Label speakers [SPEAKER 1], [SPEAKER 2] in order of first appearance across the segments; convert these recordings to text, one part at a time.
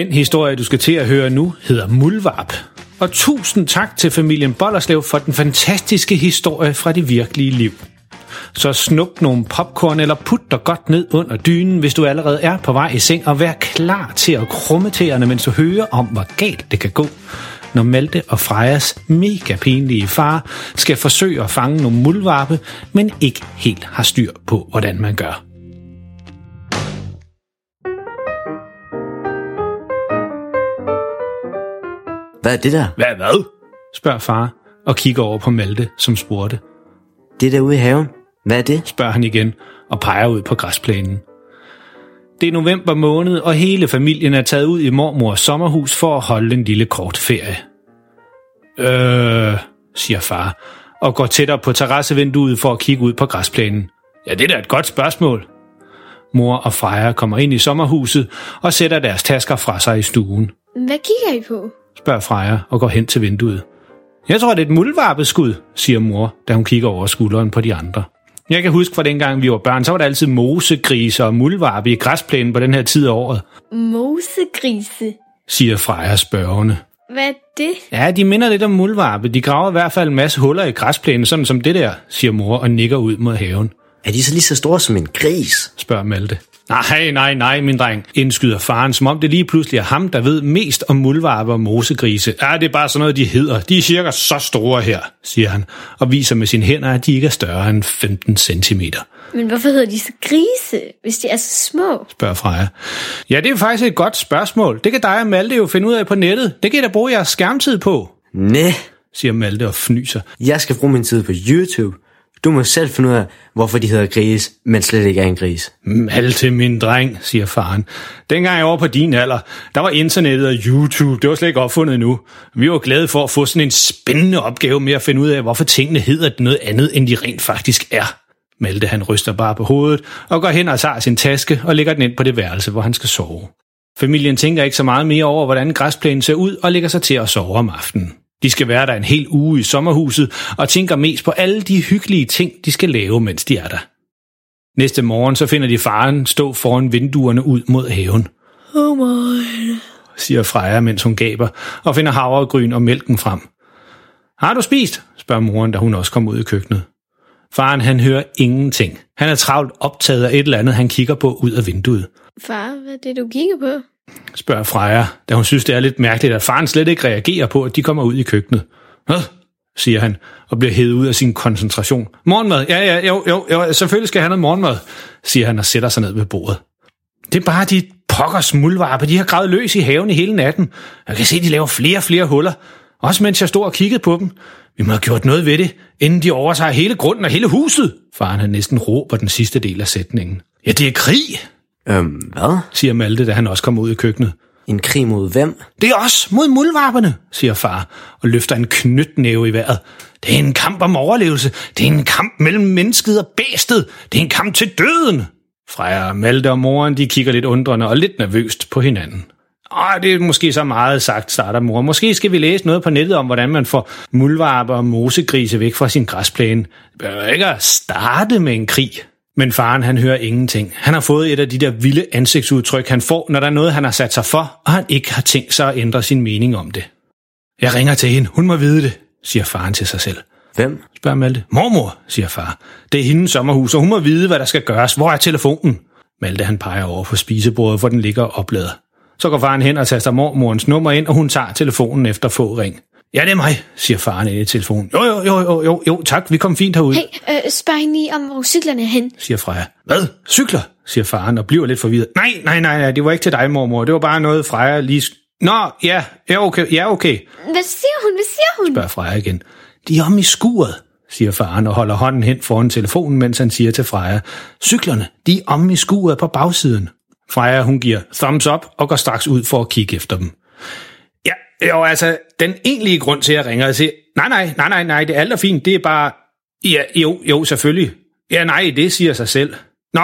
[SPEAKER 1] Den historie, du skal til at høre nu, hedder Mulvarp. Og tusind tak til familien Bollerslev for den fantastiske historie fra det virkelige liv. Så snup nogle popcorn eller put dig godt ned under dynen, hvis du allerede er på vej i seng, og vær klar til at krumme tæerne, mens du hører om, hvor galt det kan gå, når Malte og Frejas mega pinlige far skal forsøge at fange nogle muldvarpe, men ikke helt har styr på, hvordan man gør.
[SPEAKER 2] Hvad er det der?
[SPEAKER 1] Hvad hvad? spørger far og kigger over på Malte, som spurgte.
[SPEAKER 2] Det der ude i haven? Hvad er det?
[SPEAKER 1] spørger han igen og peger ud på græsplænen. Det er november måned, og hele familien er taget ud i mormors sommerhus for at holde en lille kort ferie. Øh, siger far, og går tættere på terrassevinduet for at kigge ud på græsplænen. Ja, det er da et godt spørgsmål. Mor og Freja kommer ind i sommerhuset og sætter deres tasker fra sig i stuen,
[SPEAKER 3] Hvad kigger I på?
[SPEAKER 1] Spørger Freja og går hen til vinduet. Jeg tror, det er et muldvarpeskud, siger mor, da hun kigger over skulderen på de andre. Jeg kan huske fra dengang, vi var børn, så var der altid mosegriser og muldvarpe i græsplænen på den her tid af året,
[SPEAKER 3] Mosegrise.
[SPEAKER 1] siger Freja spørgende.
[SPEAKER 3] Hvad er det?
[SPEAKER 1] Ja, de minder lidt om muldvarpe. De graver i hvert fald en masse huller i græsplænen, sådan som det der, siger mor og nikker ud mod haven,
[SPEAKER 2] Er de så lige så store som en gris?
[SPEAKER 1] spørger Malte. Nej, nej, nej, min dreng, indskyder faren, som om det lige pludselig er ham, der ved mest om muldvarpe og mosegrise. Ja, det er bare sådan noget, de hedder. De er cirka så store her, siger han, og viser med sine hænder, at de ikke er større end 15 centimeter.
[SPEAKER 3] Men hvorfor hedder de så grise, hvis de er så små?
[SPEAKER 1] spørger Freja. Ja, det er faktisk et godt spørgsmål. Det kan dig og Malte jo finde ud af på nettet. Det kan I da bruge jeres skærmtid på,
[SPEAKER 2] Næh,
[SPEAKER 1] siger Malte og fnyser.
[SPEAKER 2] jeg skal bruge min tid på YouTube. Du må selv finde ud af, hvorfor de hedder gris, men slet ikke er en gris.
[SPEAKER 1] Mm, Malte, min dreng, siger faren. Dengang jeg var på din alder, der var internettet og YouTube, det var slet ikke opfundet endnu. Vi var glade for at få sådan en spændende opgave med at finde ud af, hvorfor tingene hedder noget andet, end de rent faktisk er. Malte han ryster bare på hovedet og går hen og tager sin taske og lægger den ind på det værelse, hvor han skal sove. Familien tænker ikke så meget mere over, hvordan græsplænen ser ud og lægger sig til at sove om aftenen. De skal være der en hel uge i sommerhuset og tænker mest på alle de hyggelige ting, de skal lave, mens de er der. Næste morgen så finder de faren stå foran vinduerne ud mod haven,
[SPEAKER 3] Oh my.
[SPEAKER 1] siger Freja, mens hun gaber, og finder havregryn og mælken frem. Har du spist? spørger moren, da hun også kommer ud i køkkenet. Faren han hører ingenting. Han er travlt optaget af et eller andet, han kigger på ud af vinduet.
[SPEAKER 3] Far, hvad er det, du kigger på?
[SPEAKER 1] Spørger Freja, da hun synes, det er lidt mærkeligt, at faren slet ikke reagerer på, at de kommer ud i køkkenet. Hvad? siger han, og bliver hævet ud af sin koncentration. Morgenmad? Ja, ja, jo, jo, jo, selvfølgelig skal han have noget morgenmad, siger han og sætter sig ned ved bordet. Det er bare de pokkers muldvarpe, de har gravet løs i haven i hele natten. Jeg kan se, de laver flere og flere huller. Også mens jeg stod og kiggede på dem. Vi må have gjort noget ved det, inden de overtager hele grunden og hele huset. Faren han næsten råber den sidste del af sætningen. Ja, det er krig,
[SPEAKER 2] Øhm, hvad?
[SPEAKER 1] siger Malte, da han også kommer ud i køkkenet.
[SPEAKER 2] En krig mod hvem?
[SPEAKER 1] Det er os mod muldvarperne, siger far og løfter en knytnæve i vejret. Det er en kamp om overlevelse. Det er en kamp mellem mennesket og bæstet. Det er en kamp til døden. Freja, Malte og moren, de kigger lidt undrende og lidt nervøst på hinanden. Åh, det er måske så meget sagt, starter mor. Måske skal vi læse noget på nettet om, hvordan man får muldvarper og mosegrise væk fra sin græsplæne. Det behøver ikke at starte med en krig. Men faren, han hører ingenting. Han har fået et af de der vilde ansigtsudtryk, han får, når der er noget, han har sat sig for, og han ikke har tænkt sig at ændre sin mening om det. Jeg ringer til hende. Hun må vide det, siger faren til sig selv.
[SPEAKER 2] Hvem?
[SPEAKER 1] spørger Malte. Mormor, siger far. Det er hendes sommerhus, og hun må vide, hvad der skal gøres. Hvor er telefonen? Malte han peger over på spisebordet, hvor den ligger opladet. Så går faren hen og taster mormorens nummer ind, og hun tager telefonen efter få ring. Ja, det er mig, siger faren ind i telefonen. Jo, jo, jo, jo, jo, jo tak, vi kom fint herud,
[SPEAKER 3] Hey, øh, spørg hende lige om, hvor cyklerne er hen.
[SPEAKER 1] siger Freja. Hvad? Cykler? siger faren og bliver lidt forvirret. Nej, nej, nej, nej, det var ikke til dig, mormor. Det var bare noget, Freja lige... Nå, ja, ja, okay, ja, okay,
[SPEAKER 3] Hvad siger hun? Hvad siger hun?
[SPEAKER 1] spørger Freja igen. De er om i skuret, siger faren og holder hånden hen foran telefonen, mens han siger til Freja. Cyklerne, de er om i skuret på bagsiden. Freja, hun giver thumbs up og går straks ud for at kigge efter dem. Øh, jo, altså, den egentlige grund til, at jeg ringer og siger, nej, nej, nej, nej, nej, det er alt er fint, det er bare, ja, jo, jo, selvfølgelig. Ja, nej, det siger sig selv. Nå,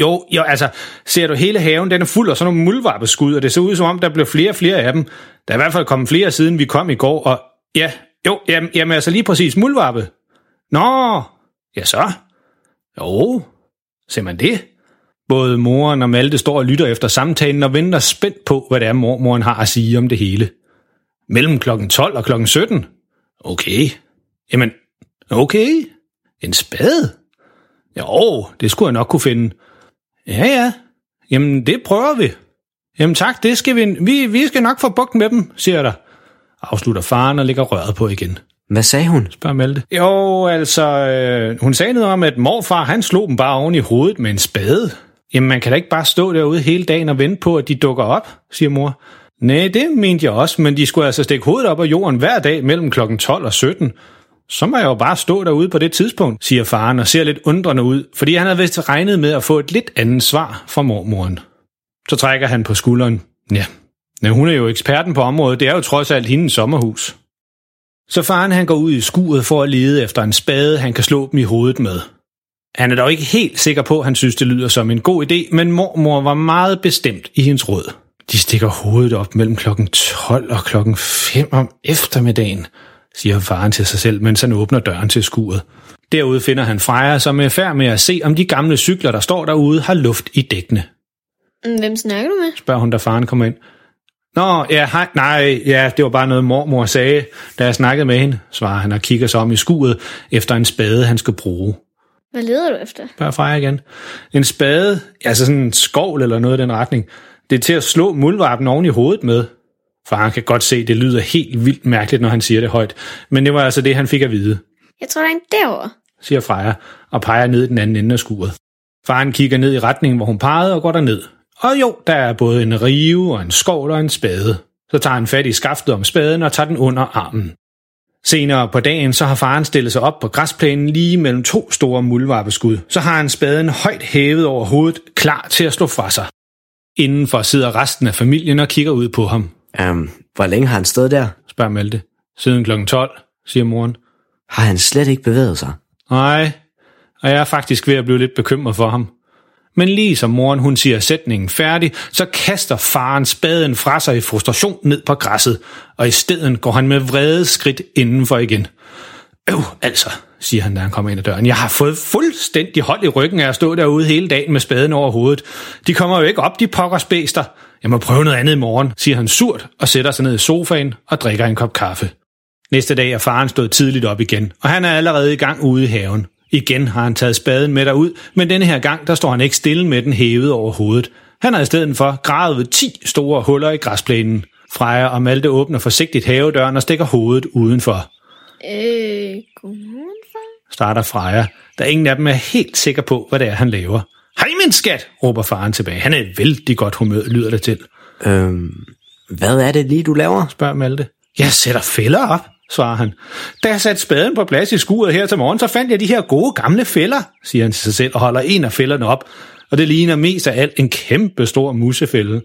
[SPEAKER 1] jo, jo, altså, ser du hele haven, den er fuld af sådan nogle muldvarpeskud, og det ser ud som om, der bliver flere og flere af dem. Der er i hvert fald kommet flere, siden vi kom i går, og ja, jo, jamen, jamen altså lige præcis muldvarpe. Nå, ja så. Jo, ser man det? Både moren og Malte står og lytter efter samtalen og venter spændt på, hvad det er, mormoren har at sige om det hele. Mellem klokken 12 og klokken 17? Okay. Jamen, okay. En spade? Jo, det skulle jeg nok kunne finde. Ja, ja. Jamen, det prøver vi. Jamen tak, det skal vi, vi, vi skal nok få bugt med dem, siger der. Afslutter faren og lægger røret på igen.
[SPEAKER 2] Hvad sagde hun?
[SPEAKER 1] Spørger Malte. Jo, altså, øh, hun sagde noget om, at morfar, han slog dem bare oven i hovedet med en spade. Jamen, man kan da ikke bare stå derude hele dagen og vente på, at de dukker op, siger mor. Nej, det mente jeg også, men de skulle altså stikke hovedet op af jorden hver dag mellem klokken 12 og 17. Så må jeg jo bare stå derude på det tidspunkt, siger faren og ser lidt undrende ud, fordi han havde vist regnet med at få et lidt andet svar fra mormoren. Så trækker han på skulderen. Ja, ja hun er jo eksperten på området, det er jo trods alt hendes sommerhus. Så faren han går ud i skuret for at lede efter en spade, han kan slå dem i hovedet med. Han er dog ikke helt sikker på, at han synes, det lyder som en god idé, men mormor var meget bestemt i hendes råd. De stikker hovedet op mellem klokken 12 og klokken 5 om eftermiddagen, siger faren til sig selv, mens han åbner døren til skuret. Derude finder han Freja, som er færd med at se, om de gamle cykler, der står derude, har luft i dækkene.
[SPEAKER 3] Mm, Hvem snakker du med?
[SPEAKER 1] spørger hun, da faren kommer ind. Nå, ja, hej, nej, ja, det var bare noget mormor sagde, da jeg snakkede med hende, svarer han og kigger sig om i skuret efter en spade, han skal bruge.
[SPEAKER 3] Hvad leder du efter?
[SPEAKER 1] Spørger Freja igen. En spade, altså sådan en skovl eller noget i den retning, det er til at slå muldvarpen oven i hovedet med. Faren kan godt se, det lyder helt vildt mærkeligt, når han siger det højt, men det var altså det, han fik at vide,
[SPEAKER 3] Jeg tror, der er en derovre.
[SPEAKER 1] siger Freja og peger ned i den anden ende af skuret. Faren kigger ned i retningen, hvor hun pegede og går derned. Og jo, der er både en rive og en skovl og en spade. Så tager han fat i skaftet om spaden og tager den under armen. Senere på dagen, så har faren stillet sig op på græsplænen lige mellem to store muldvarpeskud. Så har han spaden højt hævet over hovedet, klar til at slå fra sig. Indenfor sidder resten af familien og kigger ud på ham,
[SPEAKER 2] Um, hvor længe har han stået der?
[SPEAKER 1] spørger Malte. Siden kl. 12, siger moren.
[SPEAKER 2] Har han slet ikke bevæget sig?
[SPEAKER 1] Nej, og jeg er faktisk ved at blive lidt bekymret for ham. Men lige som moren hun siger sætningen færdig, så kaster faren spaden fra sig i frustration ned på græsset, og i stedet går han med vrede skridt indenfor igen. Øv, altså, siger han, da han kommer ind ad døren. Jeg har fået fuldstændig hold i ryggen af at stå derude hele dagen med spaden over hovedet. De kommer jo ikke op, de pokkers bæster. Jeg må prøve noget andet i morgen, siger han surt og sætter sig ned i sofaen og drikker en kop kaffe. Næste dag er faren stået tidligt op igen, og han er allerede i gang ude i haven. Igen har han taget spaden med derud, men denne her gang, der står han ikke stille med den hævet over hovedet. Han har i stedet for gravet 10 store huller i græsplænen. Freja og Malte åbner forsigtigt havedøren og stikker hovedet udenfor.
[SPEAKER 3] Øh, godmorgen, far.
[SPEAKER 1] Starter Freja, da ingen af dem er helt sikker på, hvad det er, han laver. Hej min skat, råber faren tilbage. Han er i vældig godt humør, lyder det til,
[SPEAKER 2] Øhm, hvad er det lige, du laver?
[SPEAKER 1] spørger Malte. Jeg sætter fælder op, svarer han. Da jeg satte spaden på plads i skuret her til morgen, så fandt jeg de her gode gamle fælder, siger han til sig selv og holder en af fælderne op. Og det ligner mest af alt en kæmpe stor musefælde.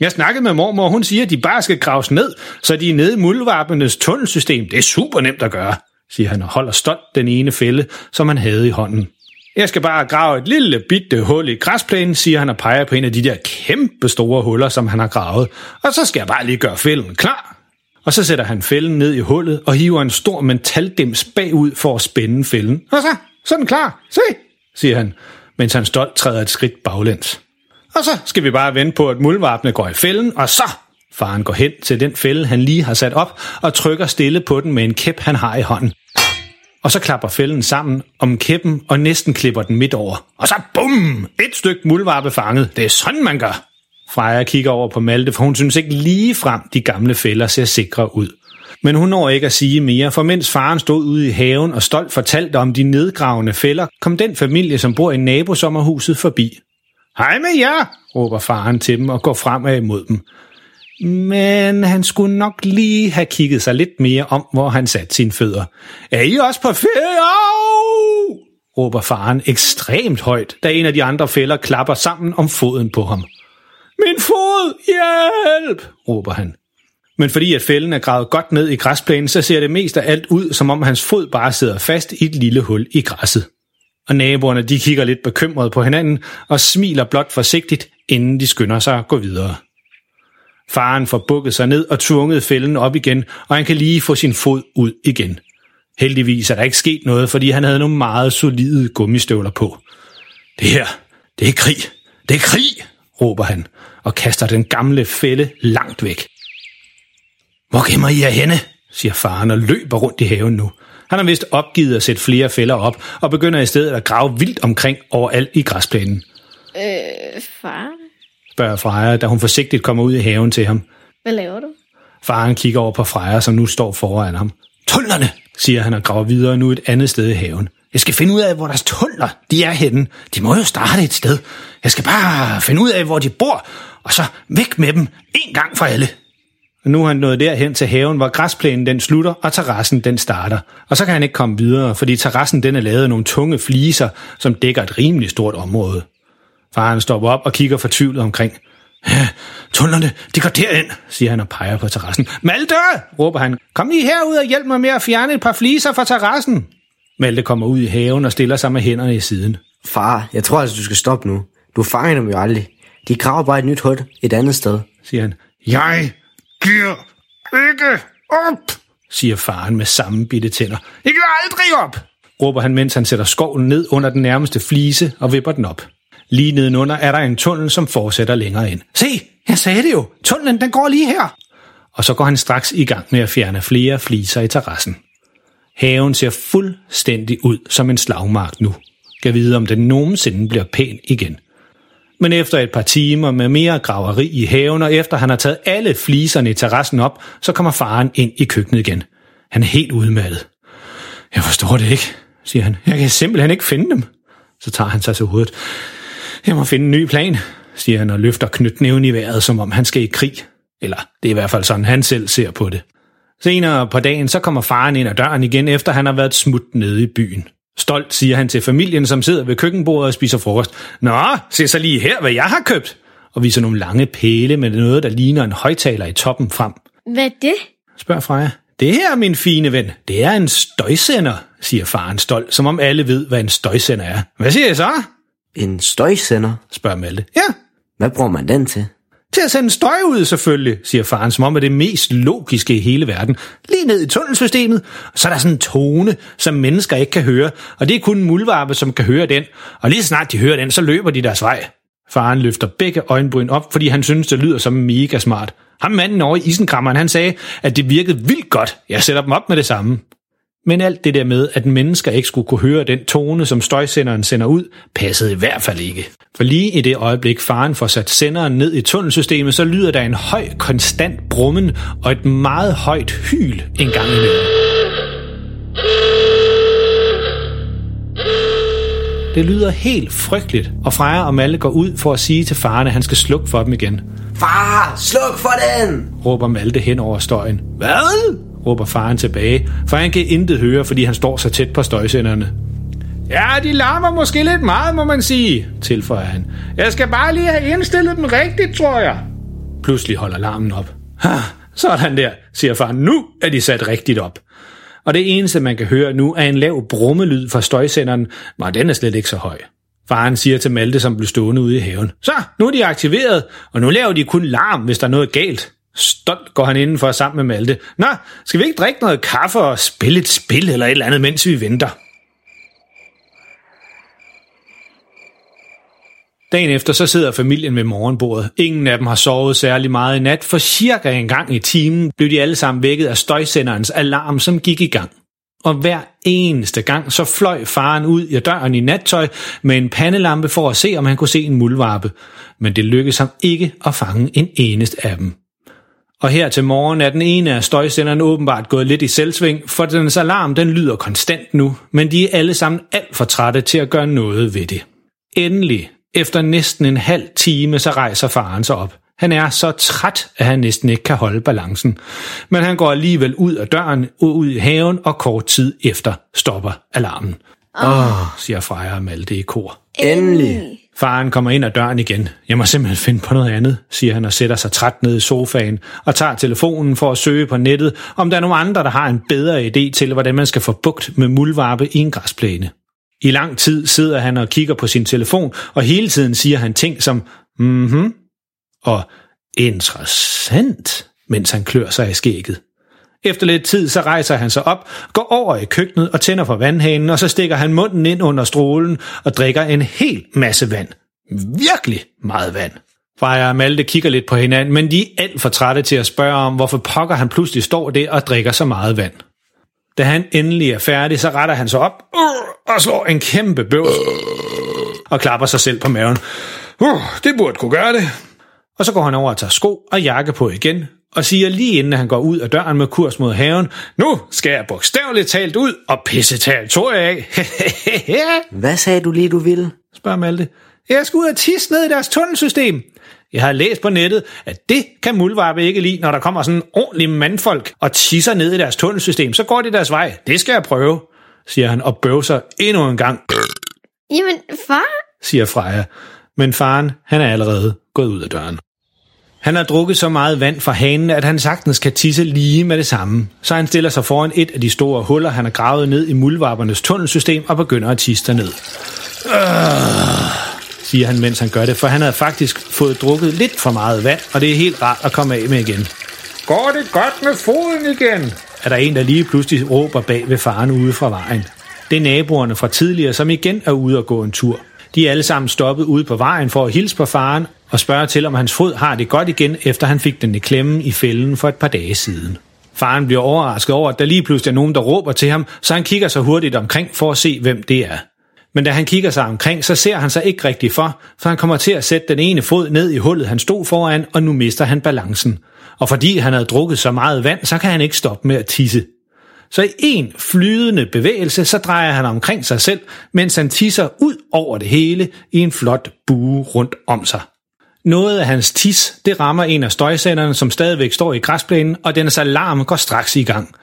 [SPEAKER 1] Jeg snakkede med mormor, og hun siger, at de bare skal graves ned, så de er nede i muldvarpenes tunnelsystem. Det er super nemt at gøre, siger han og holder stolt den ene fælde, som han havde i hånden. Jeg skal bare grave et lille bitte hul i græsplænen, siger han og peger på en af de der kæmpe store huller, som han har gravet. Og så skal jeg bare lige gøre fælden klar. Og så sætter han fælden ned i hullet og hiver en stor metaldims bagud for at spænde fælden. Og så, så er den klar. Se, siger han, mens han stolt træder et skridt baglæns. Og så skal vi bare vente på, at muldvarpene går i fælden, og så... Faren går hen til den fælde, han lige har sat op, og trykker stille på den med en kæp, han har i hånden. og så klapper fælden sammen om kæppen og næsten klipper den midt over. Og så bum! Et stykke muldvarpe fanget. Det er sådan, man gør. Freja kigger over på Malte, for hun synes ikke lige frem, de gamle fælder ser sikre ud. Men hun når ikke at sige mere, for mens faren stod ude i haven og stolt fortalte om de nedgravende fælder, kom den familie, som bor i nabosommerhuset, forbi. Hej med jer, råber faren til dem og går fremad imod dem. Men han skulle nok lige have kigget sig lidt mere om, hvor han satte sine fødder. Er I også på ferie? Au! råber faren ekstremt højt, da en af de andre fælder klapper sammen om foden på ham. Min fod! Hjælp! råber han. Men fordi at fælden er gravet godt ned i græsplænen, så ser det mest af alt ud, som om hans fod bare sidder fast i et lille hul i græsset. Og naboerne de kigger lidt bekymret på hinanden og smiler blot forsigtigt, inden de skynder sig at gå videre. Faren får bukket sig ned og tvunget fælden op igen, og han kan lige få sin fod ud igen. Heldigvis er der ikke sket noget, fordi han havde nogle meget solide gummistøvler på. Det her, det er krig. Det er krig, råber han, og kaster den gamle fælde langt væk. Hvor gemmer I jer henne? siger faren og løber rundt i haven nu. Han har vist opgivet at sætte flere fælder op, og begynder i stedet at grave vildt omkring overalt i græsplænen.
[SPEAKER 3] Øh, far?
[SPEAKER 1] Spørger Freja, da hun forsigtigt kommer ud i haven til ham.
[SPEAKER 3] Hvad laver du?
[SPEAKER 1] Faren kigger over på Freja, som nu står foran ham. Tunnelerne, siger han og graver videre nu et andet sted i haven. Jeg skal finde ud af, hvor deres tunneler de er henne. De må jo starte et sted. Jeg skal bare finde ud af, hvor de bor, og så væk med dem en gang for alle. Og nu er han nået derhen til haven, hvor græsplænen den slutter, og terrassen den starter. Og så kan han ikke komme videre, fordi terrassen den er lavet af nogle tunge fliser, som dækker et rimeligt stort område. Faren stopper op og kigger fortvivlet omkring. Ja, tunnelerne, de går derind, siger han og peger på terrassen. Malte, råber han. Kom lige herud og hjælp mig med at fjerne et par fliser fra terrassen. Malte kommer ud i haven og stiller sig med hænderne i siden.
[SPEAKER 2] Far, jeg tror altså, du skal stoppe nu. Du fanger dem jo aldrig. De graver bare et nyt hul et andet sted.
[SPEAKER 1] siger han. Jeg giver ikke op, siger faren med samme bitte tænder. Jeg giver aldrig op, råber han, mens han sætter skovlen ned under den nærmeste flise og vipper den op. Lige nedenunder er der en tunnel, som fortsætter længere ind. Se, jeg sagde det jo. Tunnelen, den går lige her. Og så går han straks i gang med at fjerne flere fliser i terrassen. Haven ser fuldstændig ud som en slagmark nu. Kan vide, om den nogensinde bliver pæn igen. Men efter et par timer med mere graveri i haven, og efter han har taget alle fliserne i terrassen op, så kommer faren ind i køkkenet igen. Han er helt udmattet. Jeg forstår det ikke, siger han. Jeg kan simpelthen ikke finde dem. Så tager han sig til hovedet. Jeg må finde en ny plan, siger han og løfter knytnæven i vejret, som om han skal i krig. Eller det er i hvert fald sådan, han selv ser på det. Senere på dagen, så kommer faren ind ad døren igen, efter han har været smut nede i byen. Stolt siger han til familien, som sidder ved køkkenbordet og spiser frokost. Nå, se så lige her, hvad jeg har købt. Og viser nogle lange pæle med noget, der ligner en højtaler i toppen frem.
[SPEAKER 3] Hvad er det?
[SPEAKER 1] Spørger Freja. Det her, min fine ven, det er en støjsender, siger faren stolt, som om alle ved, hvad en støjsender er. Hvad siger jeg så?
[SPEAKER 2] En støjsender?
[SPEAKER 1] spørger Malte. Ja,
[SPEAKER 2] Hvad bruger man den til?
[SPEAKER 1] Til at sende støj ud selvfølgelig, siger faren, som om det er det mest logiske i hele verden. Lige ned i tunnelsystemet, så er der sådan en tone, som mennesker ikke kan høre, og det er kun mulvarpe, som kan høre den. Og lige snart de hører den, så løber de deres vej. Faren løfter begge øjenbryn op, fordi han synes, det lyder som mega smart. Ham manden over i isenkrammeren, han sagde, at det virkede vildt godt. Jeg sætter dem op med det samme. Men alt det der med, at mennesker ikke skulle kunne høre den tone, som støjsenderen sender ud, passede i hvert fald ikke. For lige i det øjeblik, faren får sat senderen ned i tunnelsystemet, så lyder der en høj, konstant brummen og et meget højt hyl en gang imellem. Det lyder helt frygteligt, og Freja og Malle går ud for at sige til faren, at han skal slukke for dem igen.
[SPEAKER 2] Far, sluk for den!
[SPEAKER 1] råber Malte hen over støjen. Hvad? Råber faren tilbage, for han kan intet høre, fordi han står så tæt på støjsenderne. Ja, de larmer måske lidt meget, må man sige, tilføjer han. Jeg skal bare lige have indstillet dem rigtigt, tror jeg. Pludselig holder larmen op. Ha, sådan der, siger faren. Nu er de sat rigtigt op. Og det eneste, man kan høre nu, er en lav brummelyd fra støjsenderen, men den er slet ikke så høj. Faren siger til Malte, som blev stående ude i haven. Så, nu er de aktiveret, og nu laver de kun larm, hvis der er noget galt. Stolt går han indenfor sammen med Malte. Nå, skal vi ikke drikke noget kaffe og spille et spil eller et eller andet, mens vi venter? Dagen efter så sidder familien ved morgenbordet. Ingen af dem har sovet særlig meget i nat, for cirka en gang i timen blev de alle sammen vækket af støjsenderens alarm, som gik i gang. Og hver eneste gang, så fløj faren ud i døren i nattøj med en pandelampe for at se, om han kunne se en muldvarpe. Men det lykkedes ham ikke at fange en eneste af dem. Og her til morgen er den ene af støjsenderne åbenbart gået lidt i selvsving, for dens alarm den lyder konstant nu, men de er alle sammen alt for trætte til at gøre noget ved det. Endelig, efter næsten en halv time, så rejser faren sig op. Han er så træt, at han næsten ikke kan holde balancen. Men han går alligevel ud af døren, ud i haven, og kort tid efter stopper alarmen. Åh, oh, siger Freja og Malte i kor.
[SPEAKER 2] Endelig.
[SPEAKER 1] Faren kommer ind ad døren igen. Jeg må simpelthen finde på noget andet, siger han og sætter sig træt ned i sofaen og tager telefonen for at søge på nettet, om der er nogen andre, der har en bedre idé til, hvordan man skal få bugt med muldvarpe i en græsplæne. I lang tid sidder han og kigger på sin telefon, og hele tiden siger han ting som, mhm, og interessant, mens han klør sig i skægget. Efter lidt tid, så rejser han sig op, går over i køkkenet og tænder for vandhanen, og så stikker han munden ind under strålen og drikker en hel masse vand. Virkelig meget vand. Freja og Malte kigger lidt på hinanden, men de er alt for trætte til at spørge om, hvorfor pokker han pludselig står der og drikker så meget vand. Da han endelig er færdig, så retter han sig op øh, og slår en kæmpe bøvs og klapper sig selv på maven. Uh, det burde kunne gøre det. Og så går han over og tager sko og jakke på igen, og siger lige inden han går ud af døren med kurs mod haven, nu skal jeg bogstaveligt talt ud og pisse territoriet af.
[SPEAKER 2] Hvad sagde du lige, du ville?
[SPEAKER 1] spørger Malte. Jeg skal ud og tisse ned i deres tunnelsystem. Jeg har læst på nettet, at det kan muldvarpe ikke lide, når der kommer sådan ordentlige mandfolk og tisser ned i deres tunnelsystem. Så går de deres vej. Det skal jeg prøve, siger han og bøvser endnu en gang.
[SPEAKER 3] Jamen, far?
[SPEAKER 1] siger Freja. Men faren, han er allerede gået ud af døren. Han har drukket så meget vand fra hanen, at han sagtens kan tisse lige med det samme. Så han stiller sig foran et af de store huller, han har gravet ned i muldvarpernes tunnelsystem og begynder at tisse ned. Øh, siger han, mens han gør det, for han havde faktisk fået drukket lidt for meget vand, og det er helt rart at komme af med igen. Går det godt med foden igen? Er der en, der lige pludselig råber bag ved faren ude fra vejen. Det er naboerne fra tidligere, som igen er ude og gå en tur. De er alle sammen stoppet ude på vejen for at hilse på faren og spørge til, om hans fod har det godt igen, efter han fik den i klemme i fælden for et par dage siden. Faren bliver overrasket over, at der lige pludselig er nogen, der råber til ham, så han kigger sig hurtigt omkring for at se, hvem det er. Men da han kigger sig omkring, så ser han sig ikke rigtig for, for han kommer til at sætte den ene fod ned i hullet, han stod foran, og nu mister han balancen. Og fordi han havde drukket så meget vand, så kan han ikke stoppe med at tisse. Så i en flydende bevægelse, så drejer han omkring sig selv, mens han tisser ud over det hele i en flot bue rundt om sig. Noget af hans tis, det rammer en af støjsenderne, som stadigvæk står i græsplænen, og dennes alarm går straks i gang.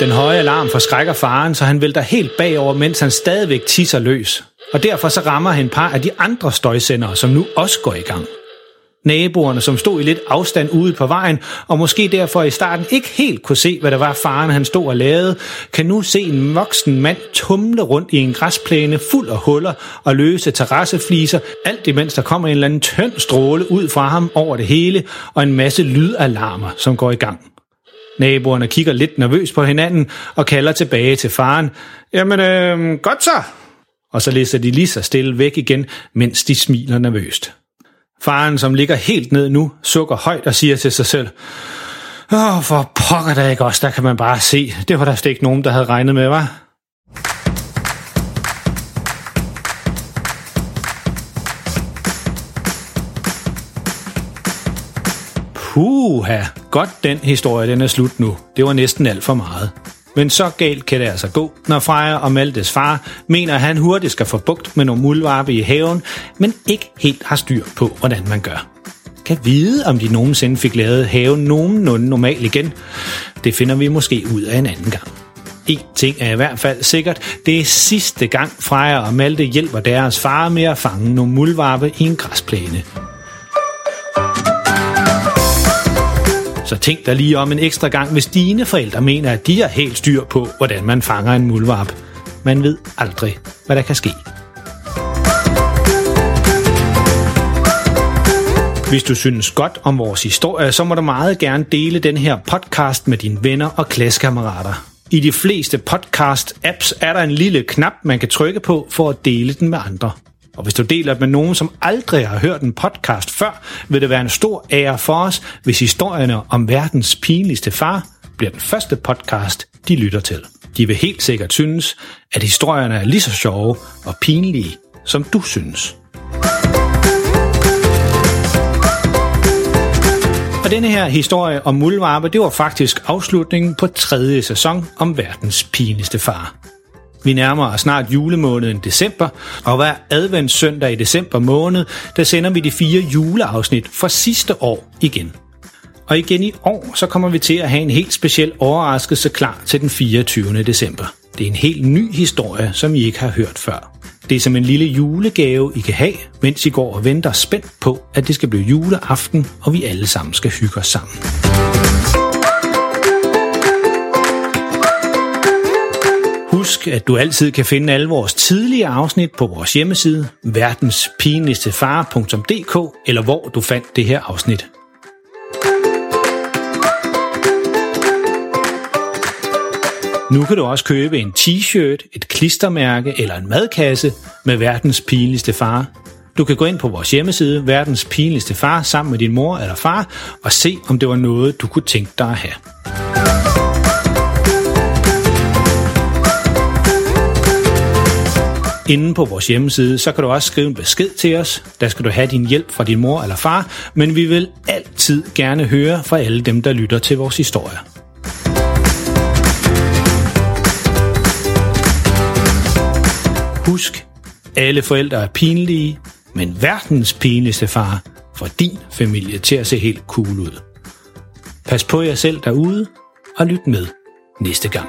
[SPEAKER 1] Den høje alarm forskrækker faren, så han vælter helt bagover, mens han stadigvæk tisser løs. Og derfor så rammer han et par af de andre støjsendere, som nu også går i gang. Naboerne, som stod i lidt afstand ude på vejen, og måske derfor i starten ikke helt kunne se, hvad der var faren han stod og lavede, kan nu se en voksen mand tumle rundt i en græsplæne fuld af huller og løse terrassefliser, alt imens der kommer en eller anden tynd stråle ud fra ham over det hele, og en masse lydalarmer, som går i gang. Naboerne kigger lidt nervøst på hinanden og kalder tilbage til faren. Jamen, øh, godt så! Og så læser de lige så stille væk igen, mens de smiler nervøst. Faren, som ligger helt ned nu, sukker højt og siger til sig selv, Åh, for pokker da ikke også, der kan man bare se. Det var der slet ikke nogen, der havde regnet med, var. Puha, godt den historie, den er slut nu. Det var næsten alt for meget. Men så galt kan det altså gå, når Freja og Maltes far mener, at han hurtigt skal få bugt med nogle muldvarpe i haven, men ikke helt har styr på, hvordan man gør. Kan vide, om de nogensinde fik lavet haven nogenlunde normal igen. Det finder vi måske ud af en anden gang. En ting er i hvert fald sikkert, det er sidste gang Freja og Malte hjælper deres far med at fange nogle muldvarpe i en græsplæne. Så tænk dig lige om en ekstra gang, hvis dine forældre mener, at de har helt styr på, hvordan man fanger en muldvarp. Man ved aldrig, hvad der kan ske. Hvis du synes godt om vores historie, så må du meget gerne dele den her podcast med dine venner og klassekammerater. I de fleste podcast-apps er der en lille knap, man kan trykke på for at dele den med andre. Og hvis du deler det med nogen, som aldrig har hørt en podcast før, vil det være en stor ære for os, hvis historierne om verdens pinligste far bliver den første podcast, de lytter til. De vil helt sikkert synes, at historierne er lige så sjove og pinlige, som du synes. Og denne her historie om muldvarpe, det var faktisk afslutningen på tredje sæson om verdens pinligste far. Vi nærmer os snart julemåneden december, og hver adventssøndag i december måned, der sender vi de fire juleafsnit fra sidste år igen. Og igen i år, så kommer vi til at have en helt speciel overraskelse klar til den 24. december. Det er en helt ny historie, som I ikke har hørt før. Det er som en lille julegave, I kan have, mens I går og venter spændt på, at det skal blive juleaften, og vi alle sammen skal hygge os sammen. Husk, at du altid kan finde alle vores tidligere afsnit på vores hjemmeside, verdenspinligstefare.dk, eller hvor du fandt det her afsnit. Nu kan du også købe en t-shirt, et klistermærke eller en madkasse med verdens pinligste far. Du kan gå ind på vores hjemmeside, verdens pinligste far, sammen med din mor eller far, og se, om det var noget, du kunne tænke dig at have. Inde på vores hjemmeside, så kan du også skrive en besked til os. Der skal du have din hjælp fra din mor eller far, men vi vil altid gerne høre fra alle dem, der lytter til vores historie. Husk, alle forældre er pinlige, men verdens pinligste far får din familie til at se helt cool ud. Pas på jer selv derude, og lyt med næste gang.